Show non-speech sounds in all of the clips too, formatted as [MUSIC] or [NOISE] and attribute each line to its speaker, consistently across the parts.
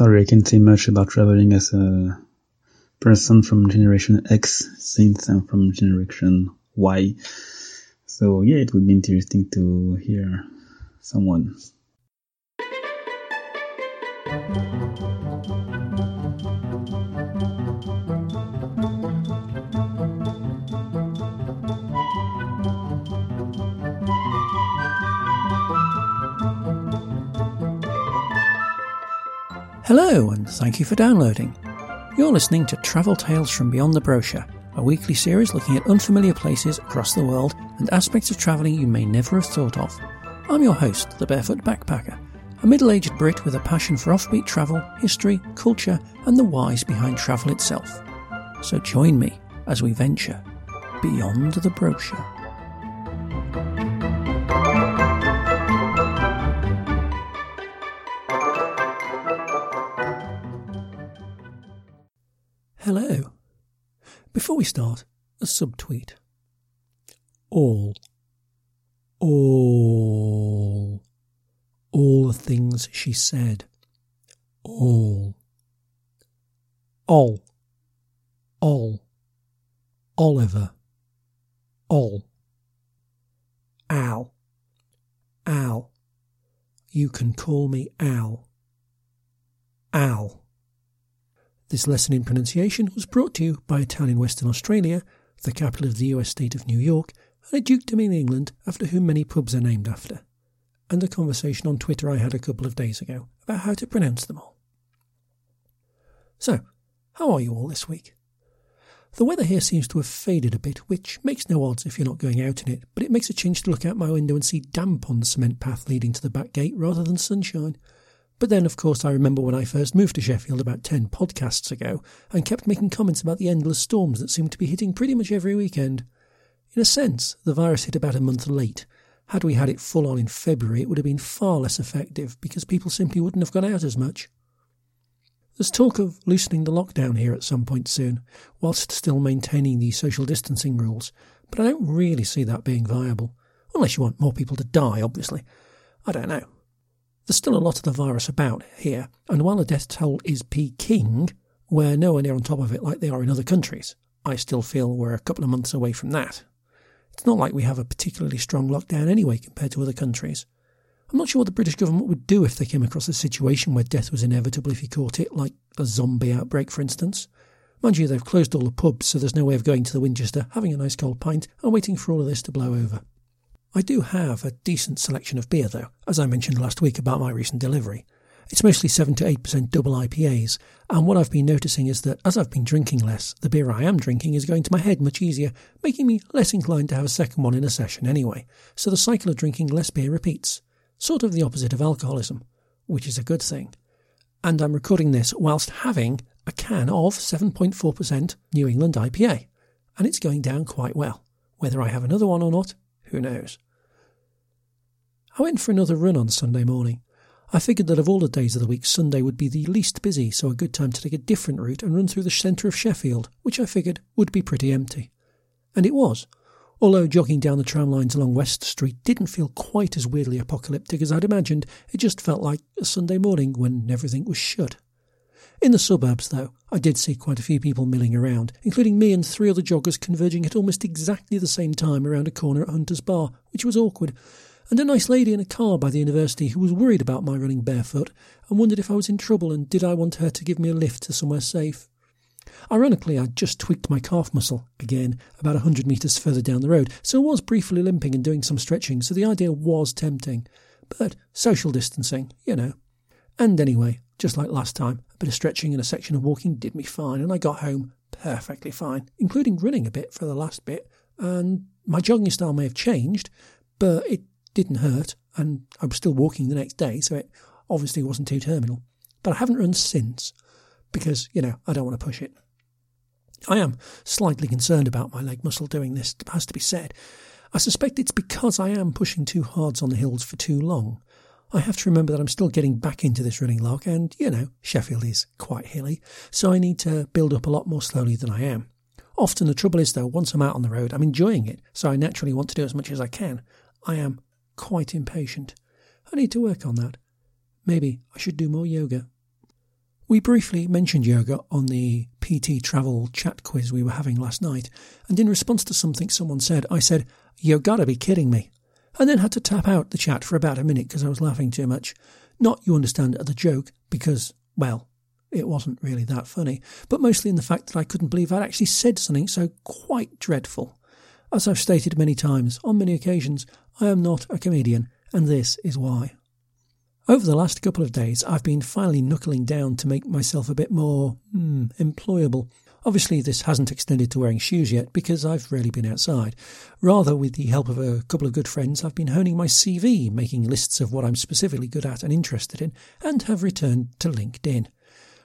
Speaker 1: sorry, I can't say much about traveling as a person from Generation X since I'm from Generation Y. So yeah, it would be interesting to hear someone.
Speaker 2: Hello, and thank you for downloading. You're listening to Travel Tales from Beyond the Brochure, a weekly series looking at unfamiliar places across the world and aspects of travelling you may never have thought of. I'm your host, the Barefoot Backpacker, a middle aged Brit with a passion for offbeat travel, history, culture, and the whys behind travel itself. So join me as we venture beyond the brochure. Hello. Before we start, a subtweet. All. All. All the things she said. All. All. All. Oliver. All. Al. Al. You can call me Al. Al. This lesson in pronunciation was brought to you by in Western Australia, the capital of the US state of New York, and a dukedom in England after whom many pubs are named after, and a conversation on Twitter I had a couple of days ago about how to pronounce them all. So, how are you all this week? The weather here seems to have faded a bit, which makes no odds if you're not going out in it, but it makes a change to look out my window and see damp on the cement path leading to the back gate rather than sunshine. But then, of course, I remember when I first moved to Sheffield about 10 podcasts ago and kept making comments about the endless storms that seemed to be hitting pretty much every weekend. In a sense, the virus hit about a month late. Had we had it full on in February, it would have been far less effective because people simply wouldn't have gone out as much. There's talk of loosening the lockdown here at some point soon, whilst still maintaining the social distancing rules, but I don't really see that being viable. Unless you want more people to die, obviously. I don't know. There's still a lot of the virus about here, and while the death toll is peaking, we're nowhere near on top of it like they are in other countries. I still feel we're a couple of months away from that. It's not like we have a particularly strong lockdown anyway compared to other countries. I'm not sure what the British government would do if they came across a situation where death was inevitable if you caught it, like a zombie outbreak, for instance. Mind you, they've closed all the pubs, so there's no way of going to the Winchester, having a nice cold pint, and waiting for all of this to blow over. I do have a decent selection of beer, though, as I mentioned last week about my recent delivery. It's mostly 7 to 8% double IPAs, and what I've been noticing is that as I've been drinking less, the beer I am drinking is going to my head much easier, making me less inclined to have a second one in a session anyway. So the cycle of drinking less beer repeats sort of the opposite of alcoholism, which is a good thing. And I'm recording this whilst having a can of 7.4% New England IPA, and it's going down quite well. Whether I have another one or not, who knows? I went for another run on Sunday morning. I figured that of all the days of the week, Sunday would be the least busy, so a good time to take a different route and run through the centre of Sheffield, which I figured would be pretty empty. And it was, Although jogging down the tram lines along West Street didn't feel quite as weirdly apocalyptic as I'd imagined, it just felt like a Sunday morning when everything was shut. In the suburbs, though, I did see quite a few people milling around, including me and three other joggers converging at almost exactly the same time around a corner at Hunter's Bar, which was awkward, and a nice lady in a car by the university who was worried about my running barefoot and wondered if I was in trouble and did I want her to give me a lift to somewhere safe. Ironically, I'd just tweaked my calf muscle again about a hundred metres further down the road, so I was briefly limping and doing some stretching, so the idea was tempting. But social distancing, you know. And anyway, just like last time, bit of stretching and a section of walking did me fine, and I got home perfectly fine, including running a bit for the last bit. And my jogging style may have changed, but it didn't hurt, and I was still walking the next day, so it obviously wasn't too terminal. But I haven't run since because, you know, I don't want to push it. I am slightly concerned about my leg muscle doing this, has to be said. I suspect it's because I am pushing too hard on the hills for too long. I have to remember that I'm still getting back into this running lark, and, you know, Sheffield is quite hilly, so I need to build up a lot more slowly than I am. Often the trouble is, though, once I'm out on the road, I'm enjoying it, so I naturally want to do as much as I can. I am quite impatient. I need to work on that. Maybe I should do more yoga. We briefly mentioned yoga on the PT travel chat quiz we were having last night, and in response to something someone said, I said, You gotta be kidding me. And then had to tap out the chat for about a minute because I was laughing too much. Not, you understand, at the joke, because, well, it wasn't really that funny, but mostly in the fact that I couldn't believe I'd actually said something so quite dreadful. As I've stated many times, on many occasions, I am not a comedian, and this is why. Over the last couple of days, I've been finally knuckling down to make myself a bit more hmm, employable. Obviously, this hasn't extended to wearing shoes yet because I've rarely been outside. Rather, with the help of a couple of good friends, I've been honing my CV, making lists of what I'm specifically good at and interested in, and have returned to LinkedIn,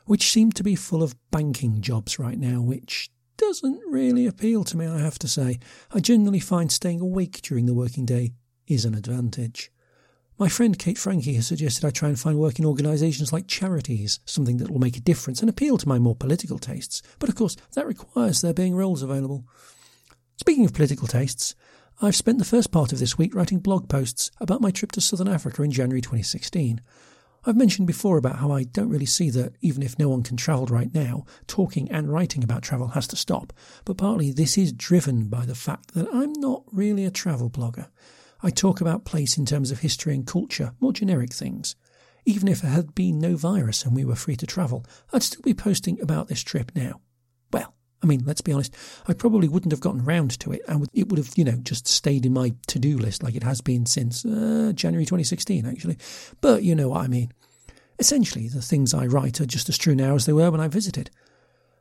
Speaker 2: which seem to be full of banking jobs right now, which doesn't really appeal to me, I have to say. I generally find staying awake during the working day is an advantage. My friend Kate Frankie has suggested I try and find work in organisations like charities, something that will make a difference and appeal to my more political tastes. But of course, that requires there being roles available. Speaking of political tastes, I've spent the first part of this week writing blog posts about my trip to Southern Africa in January 2016. I've mentioned before about how I don't really see that, even if no one can travel right now, talking and writing about travel has to stop. But partly this is driven by the fact that I'm not really a travel blogger. I talk about place in terms of history and culture, more generic things. Even if there had been no virus and we were free to travel, I'd still be posting about this trip now. Well, I mean, let's be honest, I probably wouldn't have gotten round to it and it would have, you know, just stayed in my to do list like it has been since uh, January 2016, actually. But you know what I mean. Essentially, the things I write are just as true now as they were when I visited.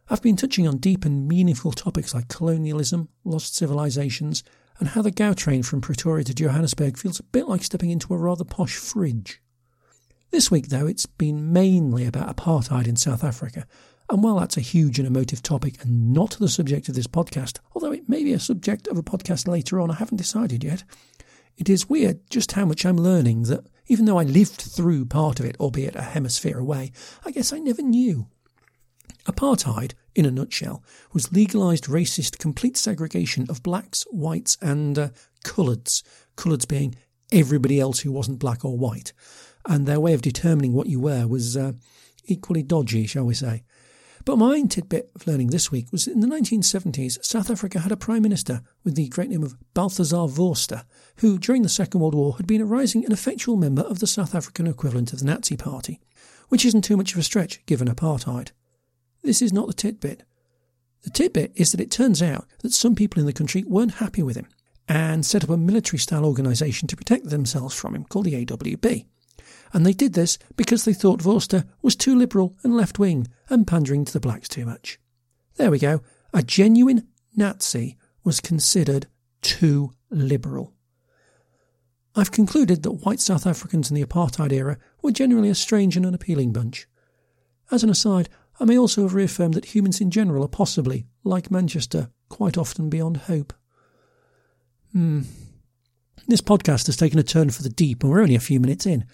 Speaker 2: I've been touching on deep and meaningful topics like colonialism, lost civilizations, and how the Gautrain from Pretoria to Johannesburg feels a bit like stepping into a rather posh fridge. This week, though, it's been mainly about apartheid in South Africa, and while that's a huge and emotive topic and not the subject of this podcast, although it may be a subject of a podcast later on, I haven't decided yet, it is weird just how much I'm learning that even though I lived through part of it, albeit a hemisphere away, I guess I never knew. Apartheid, in a nutshell, was legalised racist complete segregation of blacks, whites, and uh, coloureds, coloureds being everybody else who wasn't black or white. And their way of determining what you were was uh, equally dodgy, shall we say. But my tidbit of learning this week was in the 1970s, South Africa had a prime minister with the great name of Balthazar Vorster, who during the Second World War had been a rising and effectual member of the South African equivalent of the Nazi Party, which isn't too much of a stretch given apartheid. This is not the tidbit. The tidbit is that it turns out that some people in the country weren't happy with him and set up a military style organisation to protect themselves from him called the AWB. And they did this because they thought Vorster was too liberal and left wing and pandering to the blacks too much. There we go. A genuine Nazi was considered too liberal. I've concluded that white South Africans in the apartheid era were generally a strange and unappealing bunch. As an aside, I may also have reaffirmed that humans in general are possibly, like Manchester, quite often beyond hope. Hmm. This podcast has taken a turn for the deep and we're only a few minutes in.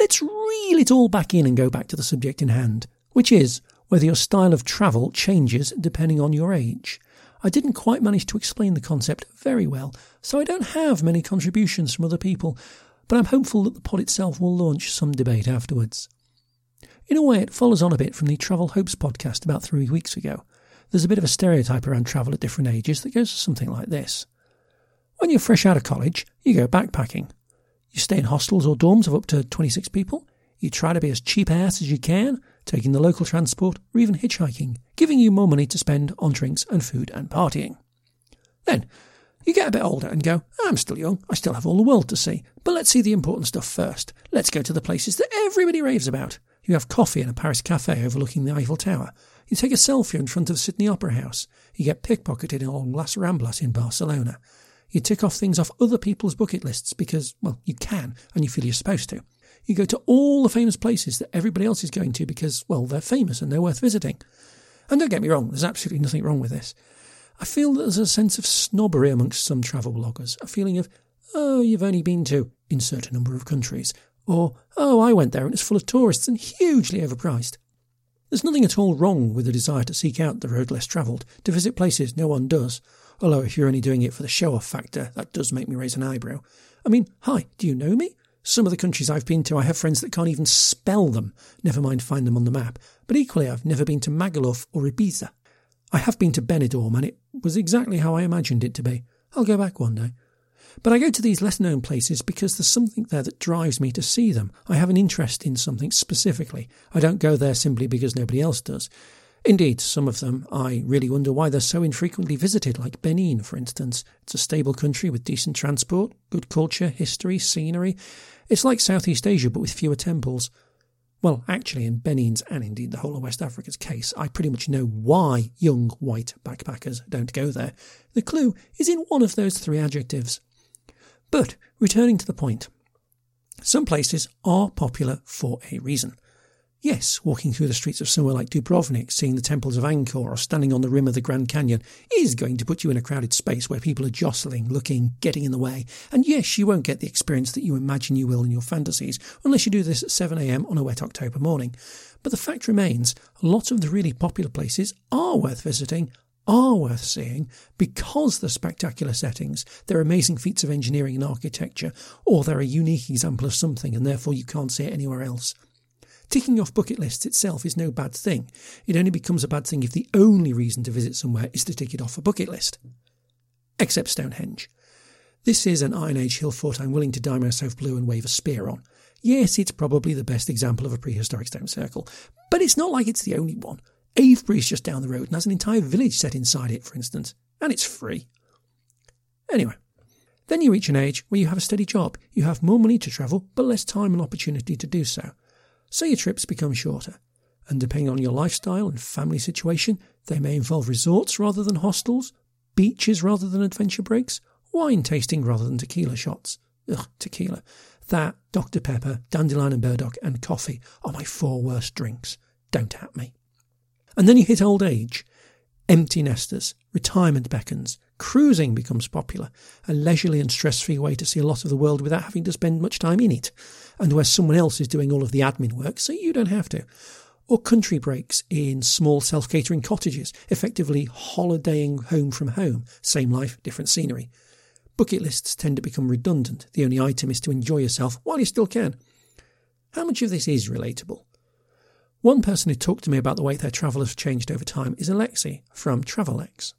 Speaker 2: Let's reel it all back in and go back to the subject in hand, which is whether your style of travel changes depending on your age. I didn't quite manage to explain the concept very well, so I don't have many contributions from other people, but I'm hopeful that the pod itself will launch some debate afterwards. In a way, it follows on a bit from the Travel Hopes podcast about three weeks ago. There's a bit of a stereotype around travel at different ages that goes something like this. When you're fresh out of college, you go backpacking. You stay in hostels or dorms of up to 26 people. You try to be as cheap ass as you can, taking the local transport or even hitchhiking, giving you more money to spend on drinks and food and partying. Then, you get a bit older and go, I'm still young, I still have all the world to see, but let's see the important stuff first. Let's go to the places that everybody raves about. You have coffee in a Paris cafe overlooking the Eiffel Tower. You take a selfie in front of Sydney Opera House. You get pickpocketed along Las Ramblas in Barcelona. You tick off things off other people's bucket lists because, well, you can and you feel you're supposed to. You go to all the famous places that everybody else is going to because, well, they're famous and they're worth visiting. And don't get me wrong, there's absolutely nothing wrong with this. I feel that there's a sense of snobbery amongst some travel bloggers, a feeling of, oh, you've only been to insert a number of countries, or, oh, I went there and it's full of tourists and hugely overpriced. There's nothing at all wrong with the desire to seek out the road less travelled, to visit places no one does. Although, if you're only doing it for the show off factor, that does make me raise an eyebrow. I mean, hi, do you know me? Some of the countries I've been to, I have friends that can't even spell them, never mind find them on the map. but equally I've never been to Magaluf or Ibiza. I have been to Benidorm and it was exactly how I imagined it to be. I'll go back one day. But I go to these less known places because there's something there that drives me to see them. I have an interest in something specifically. I don't go there simply because nobody else does. Indeed, some of them I really wonder why they're so infrequently visited, like Benin, for instance. It's a stable country with decent transport, good culture, history, scenery. It's like Southeast Asia but with fewer temples. Well, actually, in Benin's and indeed the whole of West Africa's case, I pretty much know why young white backpackers don't go there. The clue is in one of those three adjectives. But returning to the point, some places are popular for a reason. Yes, walking through the streets of somewhere like Dubrovnik, seeing the temples of Angkor, or standing on the rim of the Grand Canyon is going to put you in a crowded space where people are jostling, looking, getting in the way. And yes, you won't get the experience that you imagine you will in your fantasies, unless you do this at 7am on a wet October morning. But the fact remains, lots of the really popular places are worth visiting, are worth seeing because they're spectacular settings, they're amazing feats of engineering and architecture, or they're a unique example of something and therefore you can't see it anywhere else. Ticking off bucket lists itself is no bad thing. It only becomes a bad thing if the only reason to visit somewhere is to tick it off a bucket list. Except Stonehenge. This is an Iron Age hill fort I'm willing to dye myself blue and wave a spear on. Yes, it's probably the best example of a prehistoric stone circle, but it's not like it's the only one. Avebury's just down the road and has an entire village set inside it, for instance, and it's free. Anyway, then you reach an age where you have a steady job, you have more money to travel, but less time and opportunity to do so so your trips become shorter. And depending on your lifestyle and family situation, they may involve resorts rather than hostels, beaches rather than adventure breaks, wine tasting rather than tequila shots. Ugh, tequila. That, Dr. Pepper, Dandelion and Burdock, and coffee are my four worst drinks. Don't at me. And then you hit old age. Empty nesters, retirement beckons, cruising becomes popular, a leisurely and stress free way to see a lot of the world without having to spend much time in it and where someone else is doing all of the admin work, so you don't have to. Or country breaks in small self catering cottages, effectively holidaying home from home, same life, different scenery. Bucket lists tend to become redundant. The only item is to enjoy yourself while you still can. How much of this is relatable? One person who talked to me about the way their travel has changed over time is Alexi from Travelex.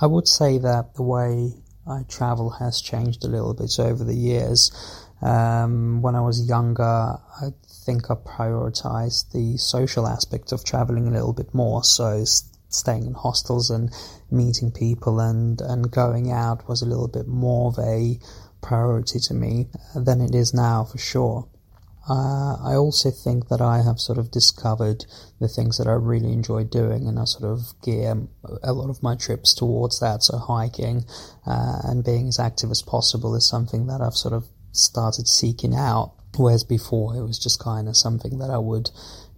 Speaker 3: I would say that the way I travel has changed a little bit over the years. Um, when I was younger, I think I prioritized the social aspect of traveling a little bit more. So staying in hostels and meeting people and, and going out was a little bit more of a priority to me than it is now for sure. Uh, I also think that I have sort of discovered the things that I really enjoy doing, and I sort of gear a lot of my trips towards that. So hiking uh, and being as active as possible is something that I've sort of started seeking out. Whereas before it was just kind of something that I would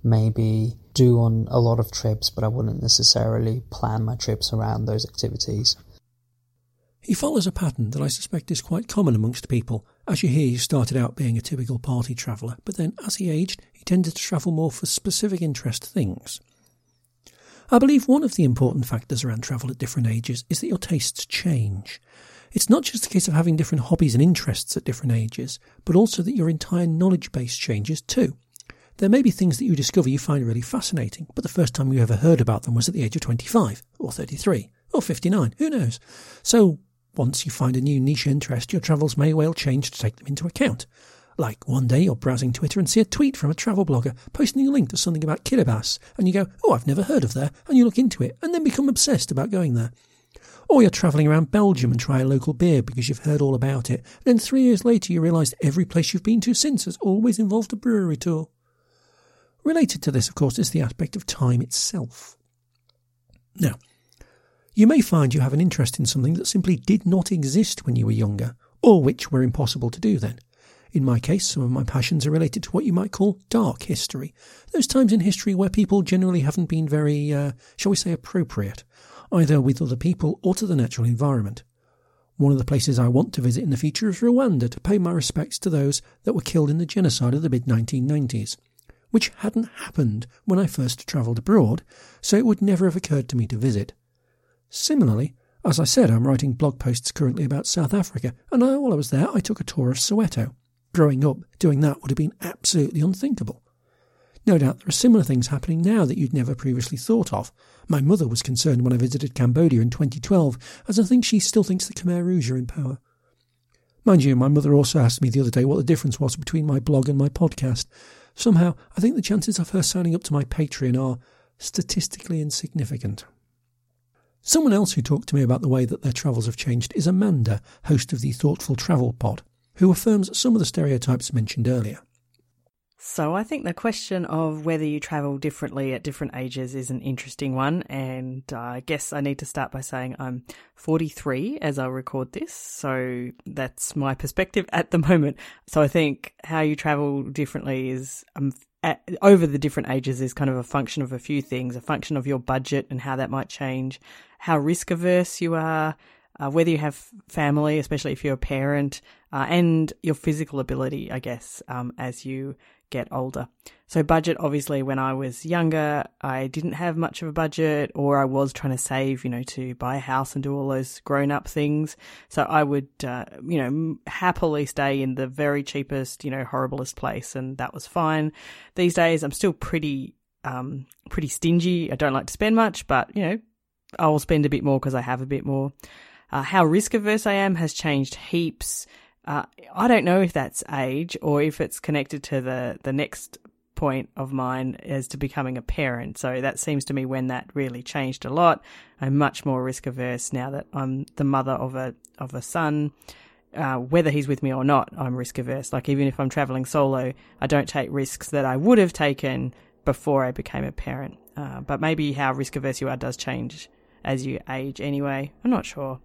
Speaker 3: maybe do on a lot of trips, but I wouldn't necessarily plan my trips around those activities.
Speaker 2: He follows a pattern that I suspect is quite common amongst people. As you hear, he started out being a typical party traveller, but then as he aged, he tended to travel more for specific interest things. I believe one of the important factors around travel at different ages is that your tastes change. It's not just a case of having different hobbies and interests at different ages, but also that your entire knowledge base changes too. There may be things that you discover you find really fascinating, but the first time you ever heard about them was at the age of 25, or 33, or 59, who knows? So, once you find a new niche interest, your travels may well change to take them into account. Like one day you're browsing Twitter and see a tweet from a travel blogger posting a link to something about Kiribati, and you go, oh, I've never heard of there, and you look into it, and then become obsessed about going there. Or you're travelling around Belgium and try a local beer because you've heard all about it. And then three years later you realise every place you've been to since has always involved a brewery tour. Related to this, of course, is the aspect of time itself. Now, you may find you have an interest in something that simply did not exist when you were younger, or which were impossible to do then. In my case, some of my passions are related to what you might call dark history. Those times in history where people generally haven't been very, uh, shall we say, appropriate, either with other people or to the natural environment. One of the places I want to visit in the future is Rwanda to pay my respects to those that were killed in the genocide of the mid 1990s, which hadn't happened when I first travelled abroad, so it would never have occurred to me to visit. Similarly, as I said, I'm writing blog posts currently about South Africa, and while I was there, I took a tour of Soweto. Growing up, doing that would have been absolutely unthinkable. No doubt there are similar things happening now that you'd never previously thought of. My mother was concerned when I visited Cambodia in 2012, as I think she still thinks the Khmer Rouge are in power. Mind you, my mother also asked me the other day what the difference was between my blog and my podcast. Somehow, I think the chances of her signing up to my Patreon are statistically insignificant. Someone else who talked to me about the way that their travels have changed is Amanda, host of the Thoughtful Travel Pod, who affirms some of the stereotypes mentioned earlier.
Speaker 4: So I think the question of whether you travel differently at different ages is an interesting one. And I guess I need to start by saying I'm 43 as I record this. So that's my perspective at the moment. So I think how you travel differently is um, over the different ages is kind of a function of a few things, a function of your budget and how that might change, how risk averse you are, uh, whether you have family, especially if you're a parent, uh, and your physical ability, I guess, um, as you get older. So, budget obviously, when I was younger, I didn't have much of a budget, or I was trying to save, you know, to buy a house and do all those grown up things. So, I would, uh, you know, happily stay in the very cheapest, you know, horriblest place, and that was fine. These days, I'm still pretty, um, pretty stingy. I don't like to spend much, but, you know, I will spend a bit more because I have a bit more. Uh, how risk averse I am has changed heaps. Uh, I don't know if that's age or if it's connected to the, the next point of mine as to becoming a parent. So that seems to me when that really changed a lot. I'm much more risk averse now that I'm the mother of a of a son. Uh, whether he's with me or not, I'm risk averse. Like even if I'm traveling solo, I don't take risks that I would have taken before I became a parent. Uh, but maybe how risk averse you are does change as you age anyway. I'm not sure.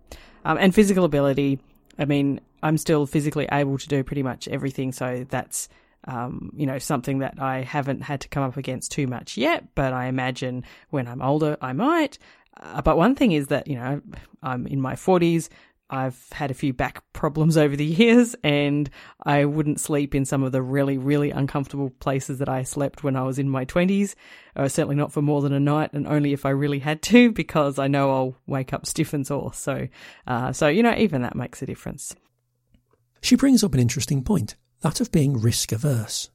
Speaker 4: Um, and physical ability. I mean, I'm still physically able to do pretty much everything. So that's, um, you know, something that I haven't had to come up against too much yet, but I imagine when I'm older, I might. Uh, but one thing is that, you know, I'm in my 40s. I've had a few back [LAUGHS] problems over the years and I wouldn't sleep in some of the really, really uncomfortable places that I slept when I was in my 20s. Uh, certainly not for more than a night and only if I really had to [LAUGHS] because I know I'll wake up stiff and sore. So, uh, so, you know, even that makes a difference.
Speaker 2: She brings up an interesting point, that of being risk averse.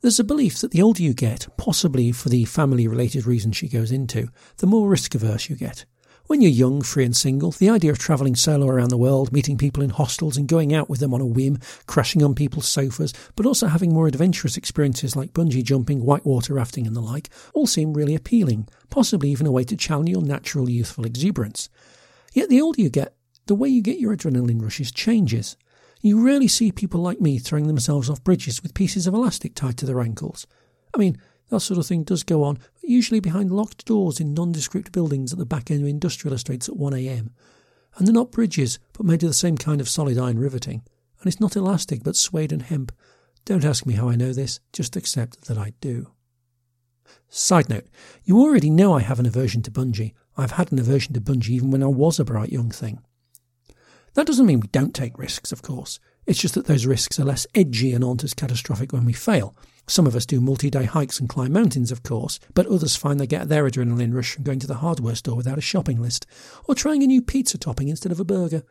Speaker 2: There's a belief that the older you get, possibly for the family related reasons she goes into, the more risk averse you get. When you're young, free and single, the idea of travelling solo around the world, meeting people in hostels and going out with them on a whim, crashing on people's sofas, but also having more adventurous experiences like bungee jumping, whitewater rafting and the like, all seem really appealing, possibly even a way to channel your natural youthful exuberance. Yet the older you get, the way you get your adrenaline rushes changes. You rarely see people like me throwing themselves off bridges with pieces of elastic tied to their ankles. I mean, that sort of thing does go on, usually behind locked doors in nondescript buildings at the back end of industrial estates at 1am. And they're not bridges, but made of the same kind of solid iron riveting. And it's not elastic, but suede and hemp. Don't ask me how I know this, just accept that I do. Side note, you already know I have an aversion to bungee. I've had an aversion to bungee even when I was a bright young thing. That doesn't mean we don't take risks, of course. It's just that those risks are less edgy and aren't as catastrophic when we fail. Some of us do multi day hikes and climb mountains, of course, but others find they get their adrenaline rush from going to the hardware store without a shopping list, or trying a new pizza topping instead of a burger.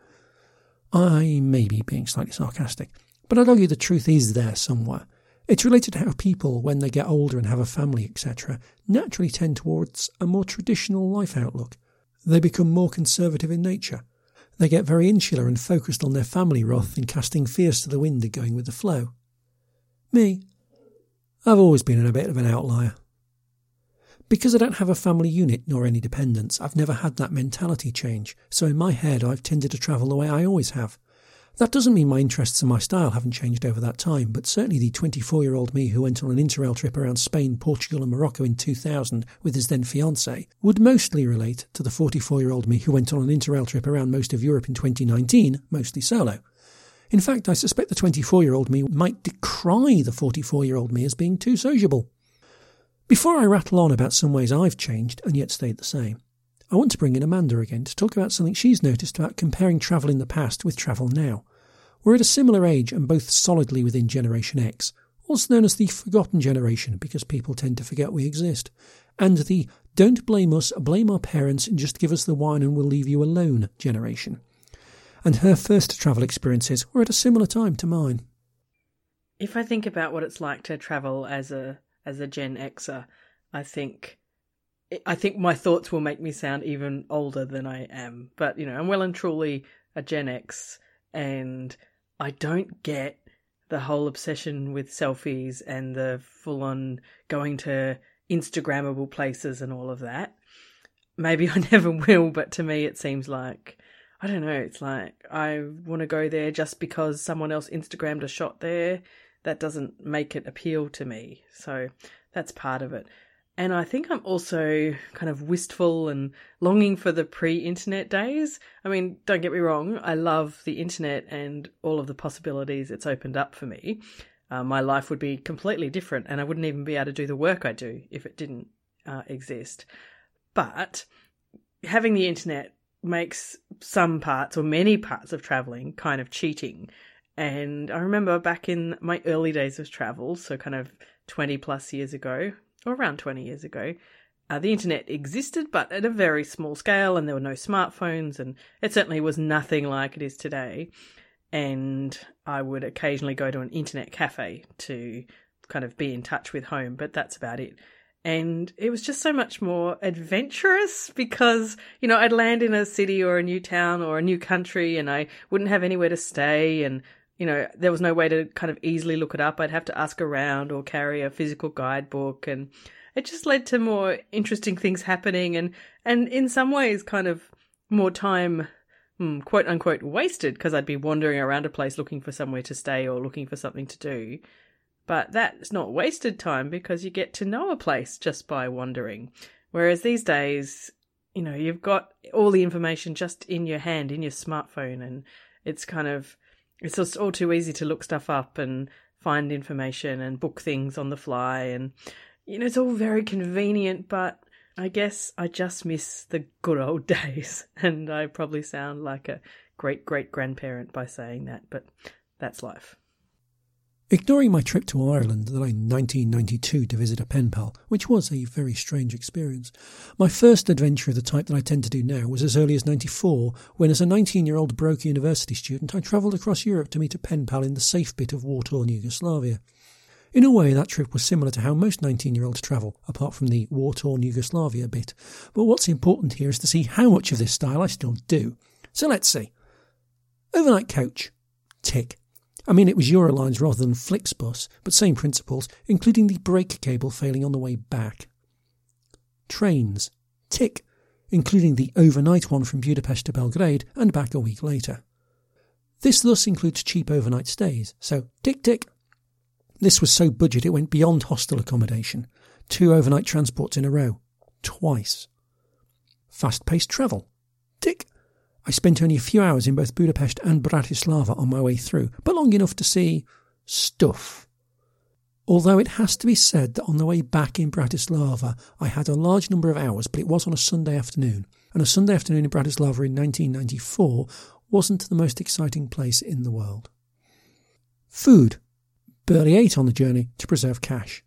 Speaker 2: I may be being slightly sarcastic, but I'd argue the truth is there somewhere. It's related to how people, when they get older and have a family, etc., naturally tend towards a more traditional life outlook. They become more conservative in nature they get very insular and focused on their family rather than casting fears to the wind and going with the flow. Me, I've always been a bit of an outlier. Because I don't have a family unit nor any dependents, I've never had that mentality change, so in my head I've tended to travel the way I always have. That doesn't mean my interests and my style haven't changed over that time, but certainly the 24 year old me who went on an interrail trip around Spain, Portugal, and Morocco in 2000 with his then fiancée would mostly relate to the 44 year old me who went on an interrail trip around most of Europe in 2019, mostly solo. In fact, I suspect the 24 year old me might decry the 44 year old me as being too sociable. Before I rattle on about some ways I've changed and yet stayed the same, I want to bring in Amanda again to talk about something she's noticed about comparing travel in the past with travel now. We're at a similar age and both solidly within Generation X, also known as the forgotten generation because people tend to forget we exist, and the don't blame us, blame our parents, and just give us the wine and we'll leave you alone generation. And her first travel experiences were at a similar time to mine.
Speaker 4: If I think about what it's like to travel as a as a Gen Xer, I think I think my thoughts will make me sound even older than I am. But you know, I'm well and truly a Gen X, and I don't get the whole obsession with selfies and the full on going to Instagrammable places and all of that. Maybe [LAUGHS] I never will, but to me it seems like I don't know, it's like I want to go there just because someone else Instagrammed a shot there. That doesn't make it appeal to me. So that's part of it. And I think I'm also kind of wistful and longing for the pre internet days. I mean, don't get me wrong, I love the internet and all of the possibilities it's opened up for me. Uh, my life would be completely different and I wouldn't even be able to do the work I do if it didn't uh, exist. But having the internet makes some parts or many parts of traveling kind of cheating. And I remember back in my early days of travel, so kind of 20 plus years ago, or around 20 years ago, uh, the internet existed, but at a very small scale, and there were no smartphones, and it certainly was nothing like it is today. And I would occasionally go to an internet cafe to kind of be in touch with home, but that's about it. And it was just so much more adventurous because, you know, I'd land in a city or a new town or a new country and I wouldn't have anywhere to stay. And, you know, there was no way to kind of easily look it up. I'd have to ask around or carry a physical guidebook. And it just led to more interesting things happening and, and in some ways kind of more time hmm, quote unquote wasted because I'd be wandering around a place looking for somewhere to stay or looking for something to do. But that's not wasted time because you get to know a place just by wandering. Whereas these days, you know, you've got all the information just in your hand, in your smartphone, and it's kind of, it's just all too easy to look stuff up and find information and book things on the fly. And, you know, it's all very convenient, but I guess I just miss the good old [LAUGHS] days. And I probably sound like a great great grandparent by saying that, but that's life.
Speaker 2: Ignoring my trip to Ireland in 1992 to visit a pen pal, which was a very strange experience, my first adventure of the type that I tend to do now was as early as 94, when as a 19-year-old broke university student I travelled across Europe to meet a pen pal in the safe bit of war-torn Yugoslavia. In a way, that trip was similar to how most 19-year-olds travel, apart from the war-torn Yugoslavia bit. But what's important here is to see how much of this style I still do. So let's see. Overnight coach. Tick. I mean, it was Eurolines rather than Flixbus, but same principles, including the brake cable failing on the way back. Trains. Tick. Including the overnight one from Budapest to Belgrade and back a week later. This thus includes cheap overnight stays, so tick tick. This was so budget it went beyond hostel accommodation. Two overnight transports in a row. Twice. Fast paced travel. Tick. I spent only a few hours in both Budapest and Bratislava on my way through, but long enough to see stuff. Although it has to be said that on the way back in Bratislava, I had a large number of hours, but it was on a Sunday afternoon, and a Sunday afternoon in Bratislava in 1994 wasn't the most exciting place in the world. Food. Barely ate on the journey to preserve cash.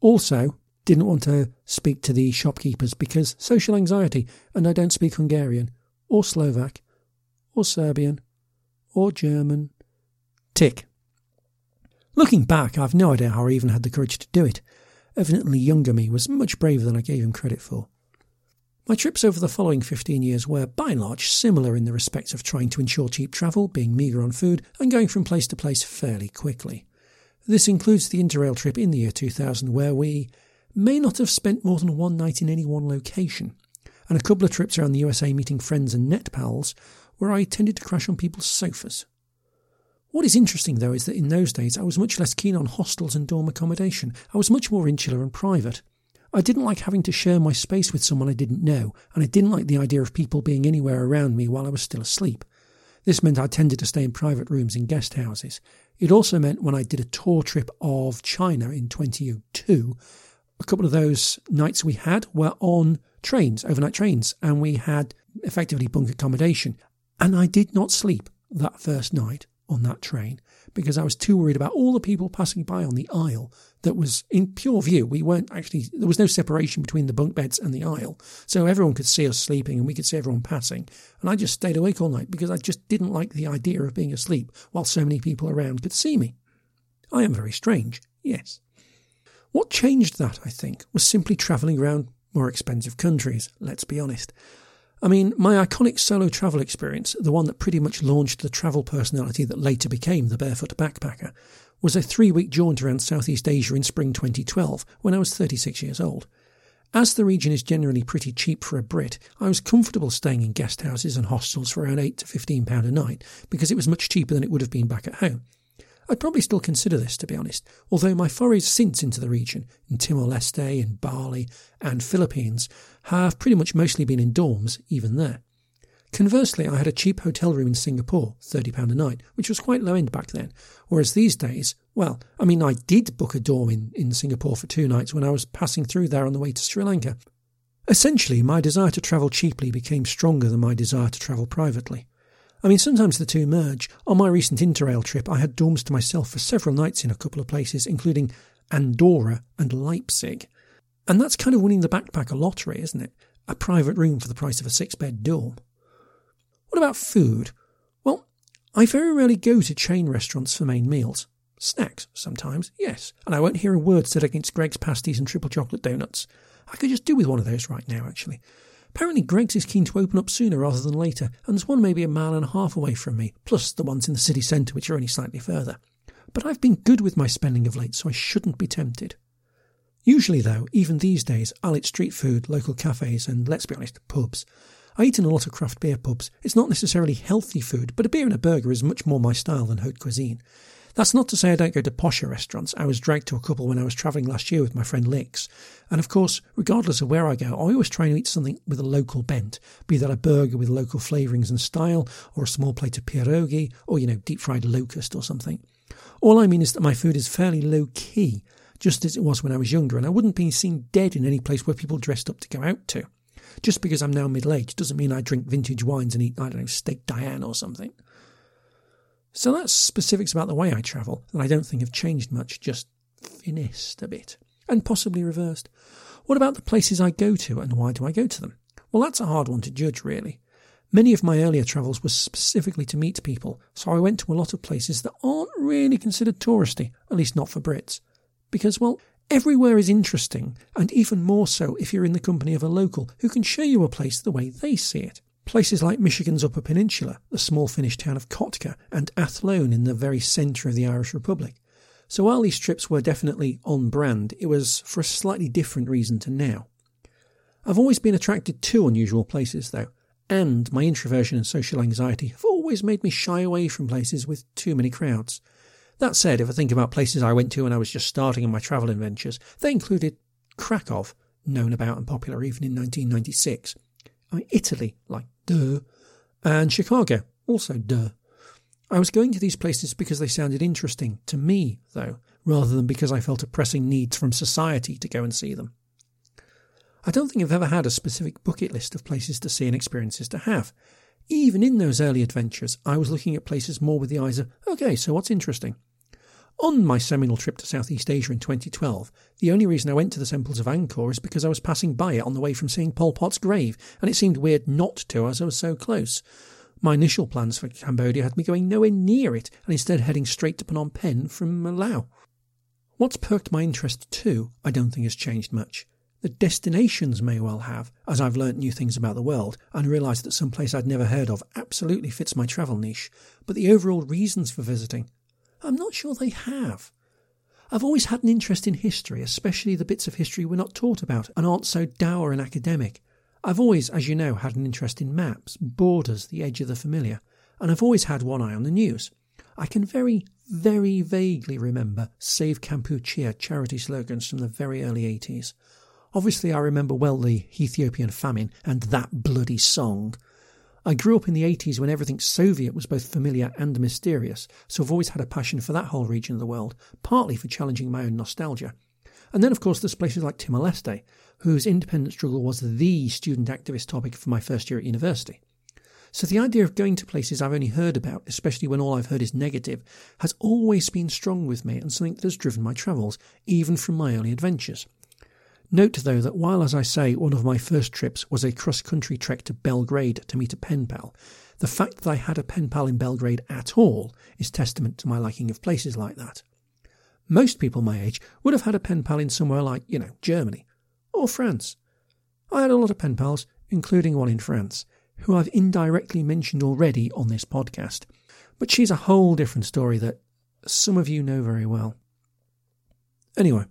Speaker 2: Also, didn't want to speak to the shopkeepers because social anxiety, and I don't speak Hungarian, or Slovak, or Serbian, or German. Tick. Looking back, I've no idea how I even had the courage to do it. Evidently, younger me was much braver than I gave him credit for. My trips over the following 15 years were, by and large, similar in the respect of trying to ensure cheap travel, being meagre on food, and going from place to place fairly quickly. This includes the Interrail trip in the year 2000, where we may not have spent more than one night in any one location, and a couple of trips around the USA meeting friends and net pals where I tended to crash on people's sofas. What is interesting, though, is that in those days I was much less keen on hostels and dorm accommodation. I was much more insular and private. I didn't like having to share my space with someone I didn't know, and I didn't like the idea of people being anywhere around me while I was still asleep. This meant I tended to stay in private rooms in guest houses. It also meant when I did a tour trip of China in 2002, a couple of those nights we had were on trains, overnight trains, and we had effectively bunk accommodation. And I did not sleep that first night on that train because I was too worried about all the people passing by on the aisle that was in pure view. We weren't actually, there was no separation between the bunk beds and the aisle. So everyone could see us sleeping and we could see everyone passing. And I just stayed awake all night because I just didn't like the idea of being asleep while so many people around could see me. I am very strange, yes. What changed that, I think, was simply travelling around more expensive countries, let's be honest. I mean, my iconic solo travel experience, the one that pretty much launched the travel personality that later became the barefoot backpacker, was a three week jaunt around Southeast Asia in spring 2012 when I was 36 years old. As the region is generally pretty cheap for a Brit, I was comfortable staying in guest houses and hostels for around 8 to 15 pound a night because it was much cheaper than it would have been back at home. I'd probably still consider this, to be honest, although my forays since into the region, in Timor Leste, in Bali, and Philippines, have pretty much mostly been in dorms, even there. Conversely, I had a cheap hotel room in Singapore, £30 a night, which was quite low end back then. Whereas these days, well, I mean, I did book a dorm in, in Singapore for two nights when I was passing through there on the way to Sri Lanka. Essentially, my desire to travel cheaply became stronger than my desire to travel privately. I mean, sometimes the two merge. On my recent Interrail trip, I had dorms to myself for several nights in a couple of places, including Andorra and Leipzig. And that's kind of winning the backpacker lottery, isn't it? A private room for the price of a six bed dorm. What about food? Well, I very rarely go to chain restaurants for main meals. Snacks, sometimes, yes, and I won't hear a word said against Greggs pasties and triple chocolate donuts. I could just do with one of those right now, actually. Apparently, Greggs is keen to open up sooner rather than later, and there's one maybe a mile and a half away from me, plus the ones in the city centre, which are only slightly further. But I've been good with my spending of late, so I shouldn't be tempted. Usually, though, even these days, I'll eat street food, local cafes, and let's be honest, pubs. I eat in a lot of craft beer pubs. It's not necessarily healthy food, but a beer and a burger is much more my style than haute cuisine. That's not to say I don't go to posher restaurants. I was dragged to a couple when I was travelling last year with my friend Lix. And of course, regardless of where I go, I always try to eat something with a local bent, be that a burger with local flavourings and style, or a small plate of pierogi, or, you know, deep fried locust or something. All I mean is that my food is fairly low key, just as it was when I was younger, and I wouldn't be seen dead in any place where people dressed up to go out to. Just because I'm now middle aged doesn't mean I drink vintage wines and eat, I don't know, steak Diane or something. So that's specifics about the way I travel that I don't think have changed much, just finessed a bit, and possibly reversed. What about the places I go to and why do I go to them? Well, that's a hard one to judge, really. Many of my earlier travels were specifically to meet people, so I went to a lot of places that aren't really considered touristy, at least not for Brits. Because, well, Everywhere is interesting, and even more so if you're in the company of a local who can show you a place the way they see it. Places like Michigan's Upper Peninsula, the small Finnish town of Kotka, and Athlone in the very centre of the Irish Republic. So while these trips were definitely on brand, it was for a slightly different reason to now. I've always been attracted to unusual places, though, and my introversion and social anxiety have always made me shy away from places with too many crowds. That said, if I think about places I went to when I was just starting in my travel adventures, they included Krakow, known about and popular even in 1996, I mean, Italy, like duh, and Chicago, also duh. I was going to these places because they sounded interesting to me, though, rather than because I felt a pressing need from society to go and see them. I don't think I've ever had a specific bucket list of places to see and experiences to have. Even in those early adventures, I was looking at places more with the eyes of, okay, so what's interesting? On my seminal trip to Southeast Asia in 2012, the only reason I went to the temples of Angkor is because I was passing by it on the way from seeing Pol Pot's grave, and it seemed weird not to as I was so close. My initial plans for Cambodia had me going nowhere near it, and instead heading straight to Phnom Penh from Laos. What's perked my interest too, I don't think has changed much. The destinations may well have, as I've learnt new things about the world and realised that some place I'd never heard of absolutely fits my travel niche, but the overall reasons for visiting I'm not sure they have. I've always had an interest in history, especially the bits of history we're not taught about and aren't so dour and academic. I've always, as you know, had an interest in maps, borders, the edge of the familiar, and I've always had one eye on the news. I can very, very vaguely remember Save Kampuchea charity slogans from the very early 80s. Obviously, I remember well the Ethiopian famine and that bloody song, I grew up in the 80s when everything Soviet was both familiar and mysterious, so I've always had a passion for that whole region of the world, partly for challenging my own nostalgia. And then, of course, there's places like Timor Leste, whose independence struggle was the student activist topic for my first year at university. So the idea of going to places I've only heard about, especially when all I've heard is negative, has always been strong with me and something that has driven my travels, even from my early adventures. Note, though, that while, as I say, one of my first trips was a cross country trek to Belgrade to meet a pen pal, the fact that I had a pen pal in Belgrade at all is testament to my liking of places like that. Most people my age would have had a pen pal in somewhere like, you know, Germany or France. I had a lot of pen pals, including one in France, who I've indirectly mentioned already on this podcast. But she's a whole different story that some of you know very well. Anyway,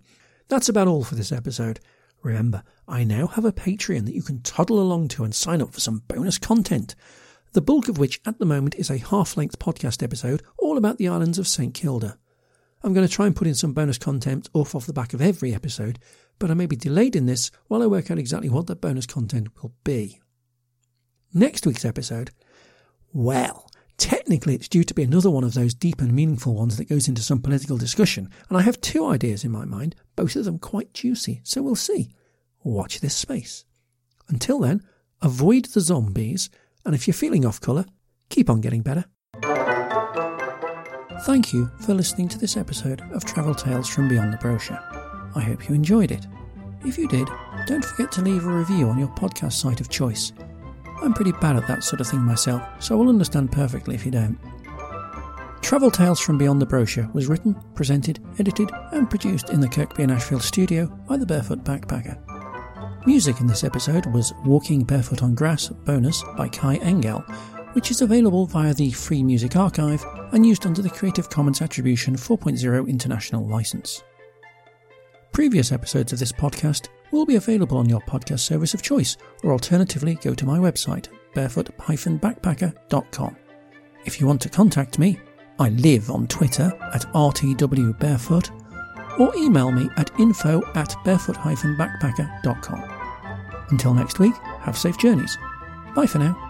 Speaker 2: that's about all for this episode. Remember, I now have a Patreon that you can toddle along to and sign up for some bonus content, the bulk of which at the moment is a half length podcast episode all about the islands of St Kilda. I'm going to try and put in some bonus content off off the back of every episode, but I may be delayed in this while I work out exactly what the bonus content will be. Next week's episode, well, technically it's due to be another one of those deep and meaningful ones that goes into some political discussion, and I have two ideas in my mind, both of them quite juicy, so we'll see. Watch this space. Until then, avoid the zombies, and if you're feeling off colour, keep on getting better. Thank you for listening to this episode of Travel Tales from Beyond the Brochure. I hope you enjoyed it. If you did, don't forget to leave a review on your podcast site of choice. I'm pretty bad at that sort of thing myself, so I'll understand perfectly if you don't. Travel Tales from Beyond the Brochure was written, presented, edited, and produced in the Kirkby in Ashfield studio by the Barefoot Backpacker. Music in this episode was Walking Barefoot on Grass bonus by Kai Engel, which is available via the Free Music Archive and used under the Creative Commons Attribution 4.0 International License. Previous episodes of this podcast will be available on your podcast service of choice, or alternatively, go to my website, barefoot-backpacker.com. If you want to contact me, I live on Twitter at rtwbarefoot, or email me at info at barefoot-backpacker.com. Until next week, have safe journeys. Bye for now.